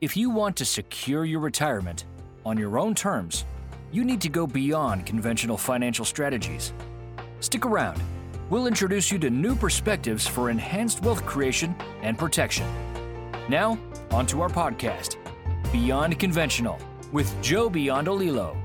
If you want to secure your retirement on your own terms, you need to go beyond conventional financial strategies. Stick around. We'll introduce you to new perspectives for enhanced wealth creation and protection. Now, on to our podcast, Beyond Conventional, with Joe Biondolillo.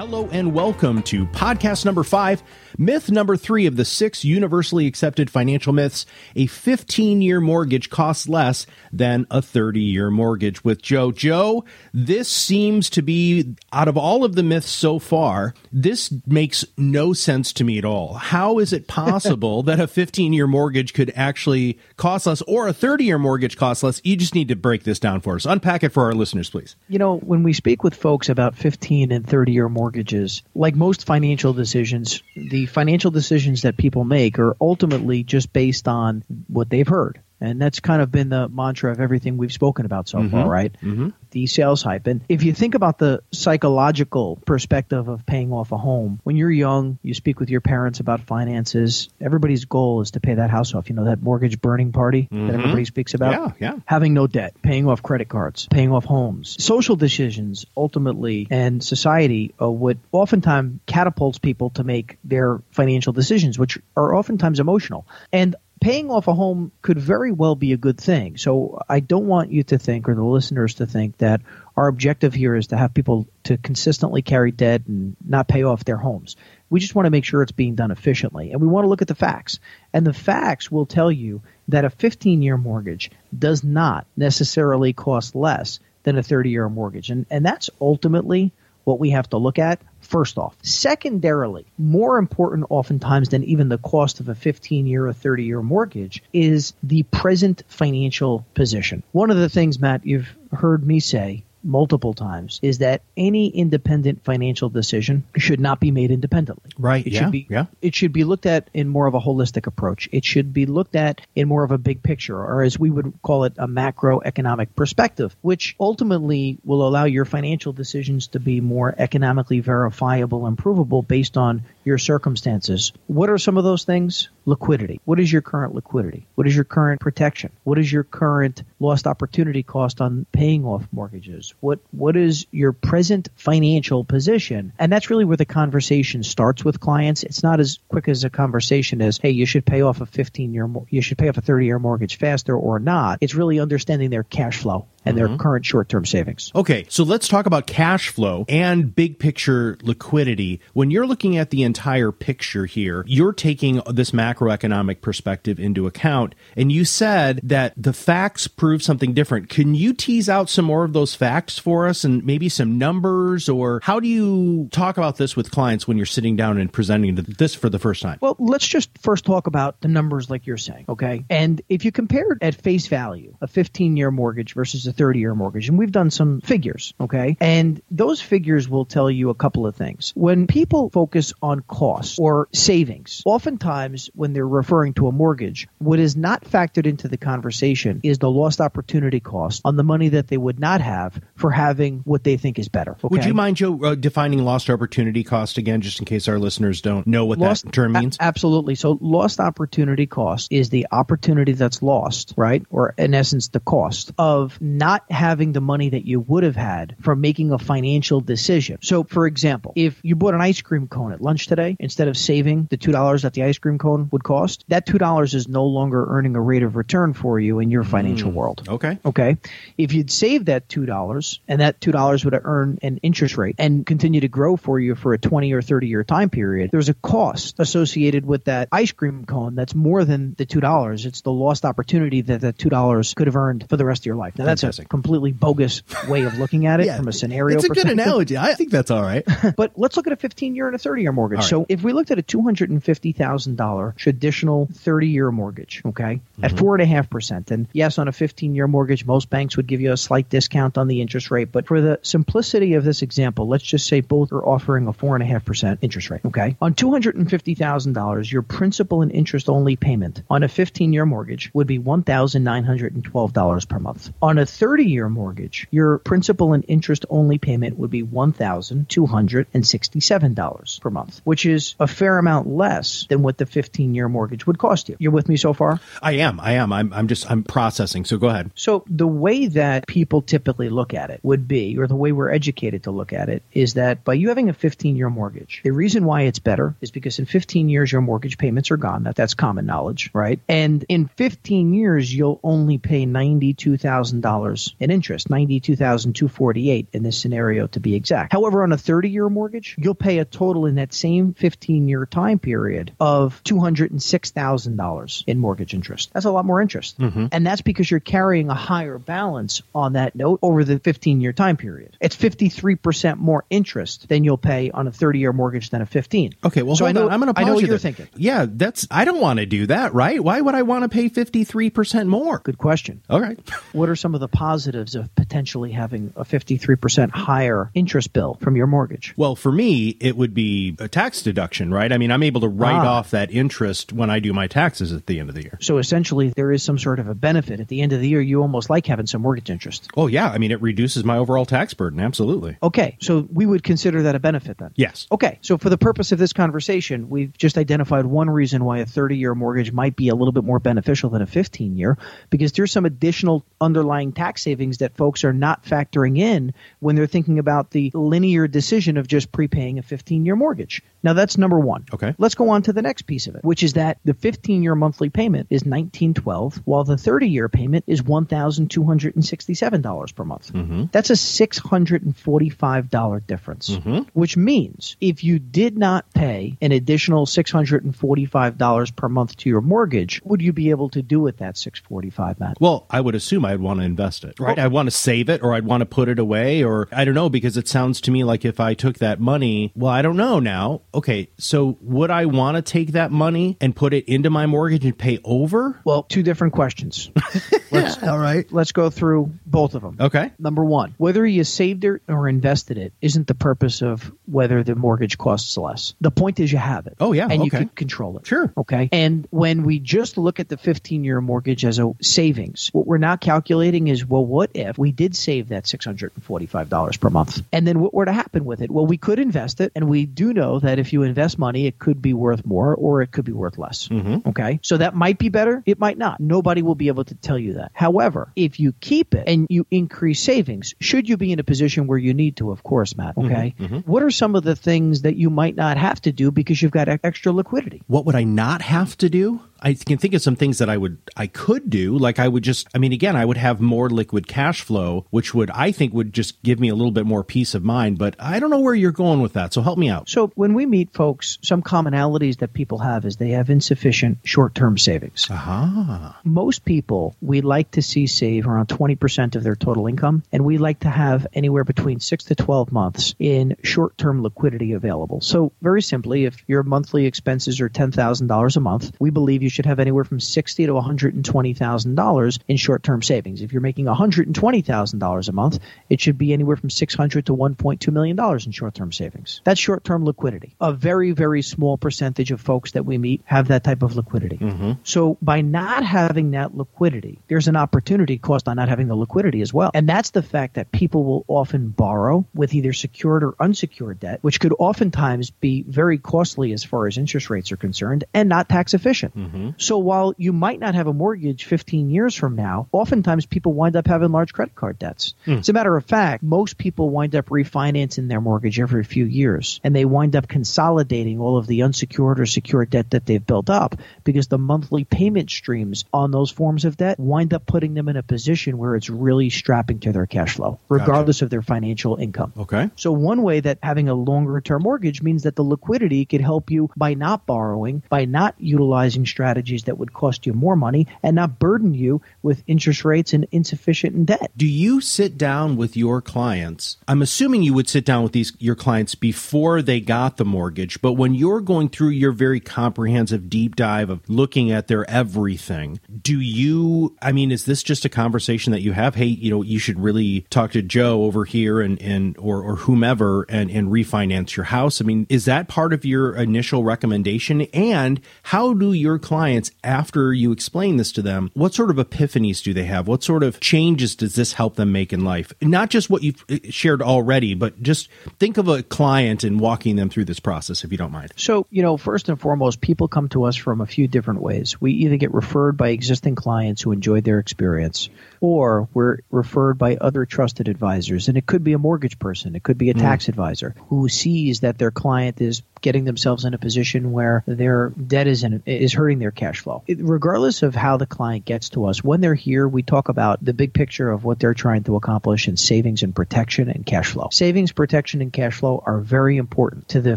Hello and welcome to podcast number five, myth number three of the six universally accepted financial myths. A 15 year mortgage costs less than a 30 year mortgage with Joe. Joe, this seems to be, out of all of the myths so far, this makes no sense to me at all. How is it possible that a 15 year mortgage could actually cost less or a 30 year mortgage cost less? You just need to break this down for us. Unpack it for our listeners, please. You know, when we speak with folks about 15 and 30 year mortgages, mortgages, like most financial decisions, the financial decisions that people make are ultimately just based on what they've heard. And that's kind of been the mantra of everything we've spoken about so mm-hmm. far, right? Mm-hmm. The sales hype. And if you think about the psychological perspective of paying off a home, when you're young, you speak with your parents about finances. Everybody's goal is to pay that house off. You know, that mortgage burning party mm-hmm. that everybody speaks about? Yeah, yeah. Having no debt, paying off credit cards, paying off homes. Social decisions, ultimately, and society are what oftentimes catapults people to make their financial decisions, which are oftentimes emotional. And paying off a home could very well be a good thing. So I don't want you to think, or the listeners to think, that our objective here is to have people to consistently carry debt and not pay off their homes. We just want to make sure it's being done efficiently. And we want to look at the facts. And the facts will tell you that a 15 year mortgage does not necessarily cost less than a 30 year mortgage. And, and that's ultimately what we have to look at first off. Secondarily, more important oftentimes than even the cost of a 15 year or 30 year mortgage is the present financial position. One of the things, Matt, you've heard me say multiple times is that any independent financial decision should not be made independently. Right. It yeah. should be yeah. it should be looked at in more of a holistic approach. It should be looked at in more of a big picture or as we would call it a macroeconomic perspective, which ultimately will allow your financial decisions to be more economically verifiable and provable based on your circumstances. What are some of those things? Liquidity. What is your current liquidity? What is your current protection? What is your current lost opportunity cost on paying off mortgages? What what is your present financial position? And that's really where the conversation starts with clients. It's not as quick as a conversation as, "Hey, you should pay off a 15 year you should pay off a 30 year mortgage faster or not." It's really understanding their cash flow and mm-hmm. their current short-term savings. Okay, so let's talk about cash flow and big picture liquidity. When you're looking at the entire picture here, you're taking this macroeconomic perspective into account and you said that the facts prove something different. Can you tease out some more of those facts for us and maybe some numbers or how do you talk about this with clients when you're sitting down and presenting this for the first time? Well, let's just first talk about the numbers like you're saying, okay? And if you compare at face value a 15-year mortgage versus a 30 year mortgage. And we've done some figures, okay? And those figures will tell you a couple of things. When people focus on costs or savings, oftentimes when they're referring to a mortgage, what is not factored into the conversation is the lost opportunity cost on the money that they would not have for having what they think is better. Okay? Would you mind, Joe, uh, defining lost opportunity cost again, just in case our listeners don't know what lost, that term means? A- absolutely. So, lost opportunity cost is the opportunity that's lost, right? Or in essence, the cost of not having the money that you would have had from making a financial decision. So, for example, if you bought an ice cream cone at lunch today, instead of saving the $2 that the ice cream cone would cost, that $2 is no longer earning a rate of return for you in your financial mm, world. Okay. Okay. If you'd saved that $2 and that $2 would have earned an interest rate and continue to grow for you for a 20 or 30 year time period, there's a cost associated with that ice cream cone that's more than the $2. It's the lost opportunity that that $2 could have earned for the rest of your life. Now, that's a completely bogus way of looking at it yeah, from a scenario. It's a good analogy. I think that's all right. but let's look at a 15 year and a 30 year mortgage. Right. So if we looked at a $250,000 traditional 30 year mortgage, okay, mm-hmm. at four and a half percent, and yes, on a 15 year mortgage, most banks would give you a slight discount on the interest rate. But for the simplicity of this example, let's just say both are offering a four and a half percent interest rate. Okay, on $250,000, your principal and interest only payment on a 15 year mortgage would be $1,912 per month. On a 30 year mortgage, your principal and interest only payment would be $1,267 per month, which is a fair amount less than what the 15 year mortgage would cost you. You're with me so far? I am. I am. I'm, I'm just, I'm processing. So go ahead. So the way that people typically look at it would be, or the way we're educated to look at it, is that by you having a 15 year mortgage, the reason why it's better is because in 15 years your mortgage payments are gone. That that's common knowledge, right? And in 15 years you'll only pay $92,000 in interest, 92,248 in this scenario to be exact. However, on a 30 year mortgage, you'll pay a total in that same 15 year time period of $206,000 in mortgage interest. That's a lot more interest. Mm-hmm. And that's because you're carrying a higher balance on that note over the 15 year time period. It's 53% more interest than you'll pay on a 30 year mortgage than a 15. Okay, well, so I know, on. I'm going to I know what you you're there. thinking. Yeah, that's, I don't want to do that, right? Why would I want to pay 53% more? Good question. All right. What are some of the positives of potentially having a 53% higher interest bill from your mortgage? Well, for me, it would be a tax deduction, right? I mean, I'm able to write Ah. off that interest when I do my taxes at the end of the year. So essentially, there is some sort of a benefit. At the end of the year, you almost like having some mortgage interest. Oh, yeah. I mean, it reduces my overall tax burden. Absolutely. Okay, so we would consider that a benefit then? Yes. Okay, so for the purpose of this conversation, we've just identified one reason why a 30 year mortgage might be a little bit more beneficial than a 15 year, because there's some additional underlying tax savings that folks are not factoring in when they're thinking about the linear decision of just prepaying a 15 year mortgage. Now, that's number one. Okay. Let's go on to the next piece of it, which is that the 15 year monthly payment is 1912 while the 30 year payment is $1,267 per month. Mm-hmm. That's a $645 difference, mm-hmm. which means if you did not pay an additional $645 per month to your mortgage, would you be able to do with that 645, Matt? Well, I would assume I'd want to invest it, right? Oh. I'd want to save it or I'd want to put it away or I don't know because it sounds to me like if I took that money, well, I don't know now. Okay, so would I want to take that money and put it into my mortgage and pay over? Well, two different questions. let's, All right. let's go through both of them. Okay. Number one, whether you saved it or invested it isn't the purpose of whether the mortgage costs less. The point is you have it. Oh, yeah, And you can control it. Sure. Okay. And when we just look at the 15 year mortgage as a savings, what we're not calculating is, well, what if we did save that $645 per month? And then what were to happen with it? Well, we could invest it. And we do know that if you invest money, it could be worth more or it could be worth less. Mm-hmm. Okay. So that might be better. It might not. Nobody will be able to tell you that. However, if you keep it and you increase savings, should you be in a position where you need to, of course, Matt, mm-hmm, okay? Mm-hmm. What are some of the things that you might not have to do because you've got extra liquidity? What would I not have to do? I can think of some things that I would I could do. Like I would just I mean again, I would have more liquid cash flow, which would I think would just give me a little bit more peace of mind, but I don't know where you're going with that. So help me out. So when we meet folks, some commonalities that people have is they have insufficient short-term savings. Ah. Most people we like to see save around 20% of their total income, and we like to have anywhere between 6 to 12 months in short-term liquidity available. So very simply, if your monthly expenses are $10,000 a month, we believe you should have anywhere from 60 to $120,000 in short-term savings. If you're making $120,000 a month, it should be anywhere from 600 to 1.2 million dollars in short-term savings. That's short-term liquidity. A very very small percentage of folks that we meet have that type of liquidity. Mm-hmm. So by not having that liquidity, there's an opportunity cost on not having the liquidity as well. And that's the fact that people will often borrow with either secured or unsecured debt, which could oftentimes be very costly as far as interest rates are concerned and not tax efficient. Mm-hmm. Mm-hmm. So while you might not have a mortgage 15 years from now, oftentimes people wind up having large credit card debts. Mm. As a matter of fact, most people wind up refinancing their mortgage every few years and they wind up consolidating all of the unsecured or secured debt that they've built up because the monthly payment streams on those forms of debt wind up putting them in a position where it's really strapping to their cash flow, regardless of their financial income. Okay. So one way that having a longer term mortgage means that the liquidity could help you by not borrowing, by not utilizing strategies that would cost you more money and not burden you with interest rates and insufficient debt. Do you sit down with your clients? I'm assuming you would sit down with these your clients before they got the mortgage, but when you're going through your very comprehensive deep dive of looking at their everything, do you I mean is this just a conversation that you have, hey, you know, you should really talk to Joe over here and and or or whomever and and refinance your house? I mean, is that part of your initial recommendation and how do your clients clients after you explain this to them, what sort of epiphanies do they have? What sort of changes does this help them make in life? Not just what you've uh, shared already, but just think of a client and walking them through this process, if you don't mind. So, you know, first and foremost, people come to us from a few different ways. We either get referred by existing clients who enjoyed their experience, or we're referred by other trusted advisors. And it could be a mortgage person, it could be a mm. tax advisor who sees that their client is getting themselves in a position where their debt is in, is hurting their cash flow. It, regardless of how the client gets to us, when they're here, we talk about the big picture of what they're trying to accomplish in savings and protection and cash flow. Savings, protection, and cash flow are very important to the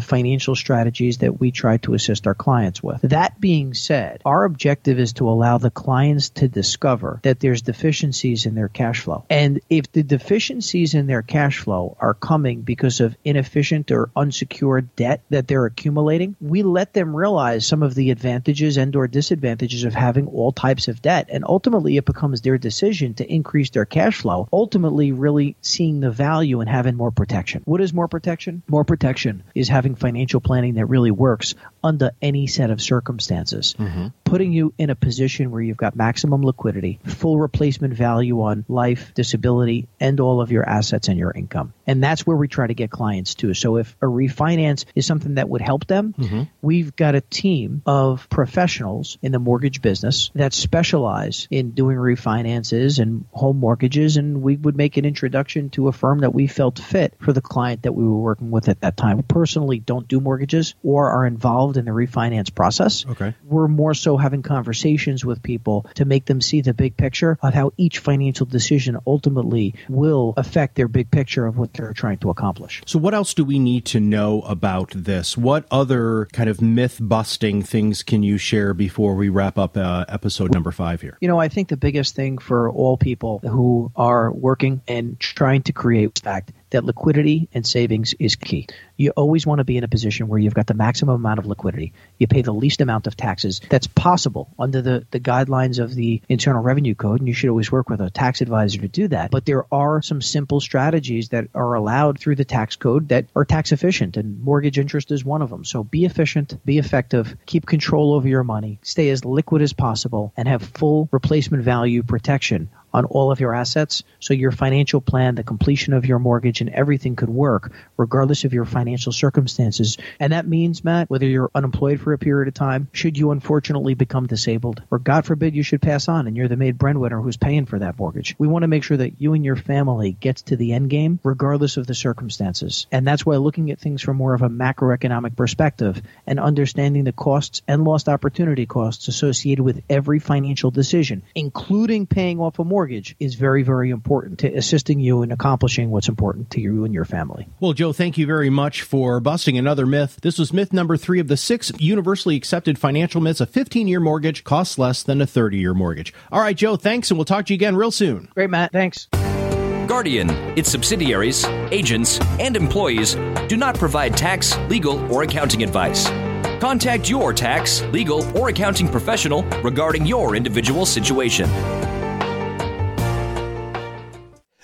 financial strategies that we try to assist our clients with. That being said, our objective is to allow the clients to discover that there's deficiencies in their cash flow. And if the deficiencies in their cash flow are coming because of inefficient or unsecured debt that they're accumulating, we let them realize some of the advantages and or disadvantages of having all types of debt. And ultimately it becomes their decision to increase their cash flow, ultimately really seeing the value in having more protection. What is more protection? More protection is having financial planning that really works under any set of circumstances, mm-hmm. Putting you in a position where you've got maximum liquidity, full replacement value on life, disability, and all of your assets and your income. And that's where we try to get clients to. So if a refinance is something that would help them, mm-hmm. we've got a team of professionals in the mortgage business that specialize in doing refinances and home mortgages. And we would make an introduction to a firm that we felt fit for the client that we were working with at that time. We personally don't do mortgages or are involved in the refinance process. Okay. We're more so having conversations with people to make them see the big picture of how each financial decision ultimately will affect their big picture of what they're trying to accomplish. So, what else do we need to know about this? What other kind of myth busting things can you share before we wrap up uh, episode number five here? You know, I think the biggest thing for all people who are working and trying to create fact that liquidity and savings is key. You always want to be in a position where you've got the maximum amount of liquidity. You pay the least amount of taxes that's possible under the, the guidelines of the Internal Revenue Code, and you should always work with a tax advisor to do that. But there are some simple strategies that are allowed through the tax code that are tax efficient, and mortgage interest is one of them. So be efficient, be effective, keep control over your money, stay as liquid as possible, and have full replacement value protection on all of your assets so your financial plan, the completion of your mortgage, and everything could work regardless of your financial circumstances. And that means, Matt, whether you're unemployed for a period of time, should you unfortunately become disabled, or God forbid you should pass on and you're the maid breadwinner who's paying for that mortgage. We want to make sure that you and your family gets to the end game regardless of the circumstances. And that's why looking at things from more of a macroeconomic perspective and understanding the costs and lost opportunity costs associated with every financial decision, including paying off a mortgage mortgage is very, very important to assisting you in accomplishing what's important to you and your family. Well, Joe, thank you very much for busting another myth. This was myth number three of the six universally accepted financial myths. A 15 year mortgage costs less than a 30 year mortgage. All right, Joe, thanks, and we'll talk to you again real soon. Great, Matt. Thanks. Guardian, its subsidiaries, agents, and employees do not provide tax, legal, or accounting advice. Contact your tax, legal, or accounting professional regarding your individual situation.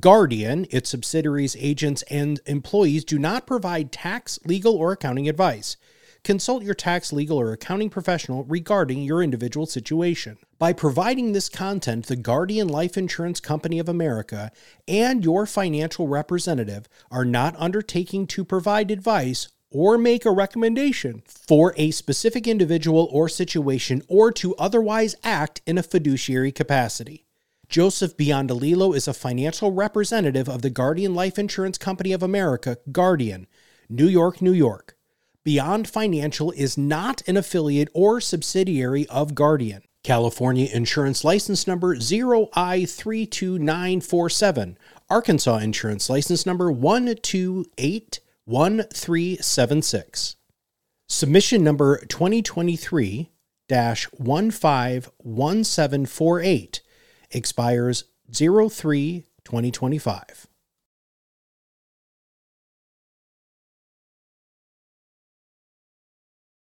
Guardian, its subsidiaries, agents, and employees do not provide tax, legal, or accounting advice. Consult your tax, legal, or accounting professional regarding your individual situation. By providing this content, the Guardian Life Insurance Company of America and your financial representative are not undertaking to provide advice or make a recommendation for a specific individual or situation or to otherwise act in a fiduciary capacity. Joseph Biondolillo is a financial representative of the Guardian Life Insurance Company of America, Guardian, New York, New York. Biond Financial is not an affiliate or subsidiary of Guardian. California Insurance License Number 0I32947. Arkansas Insurance License Number 1281376. Submission number 2023 151748 expires 03 2025.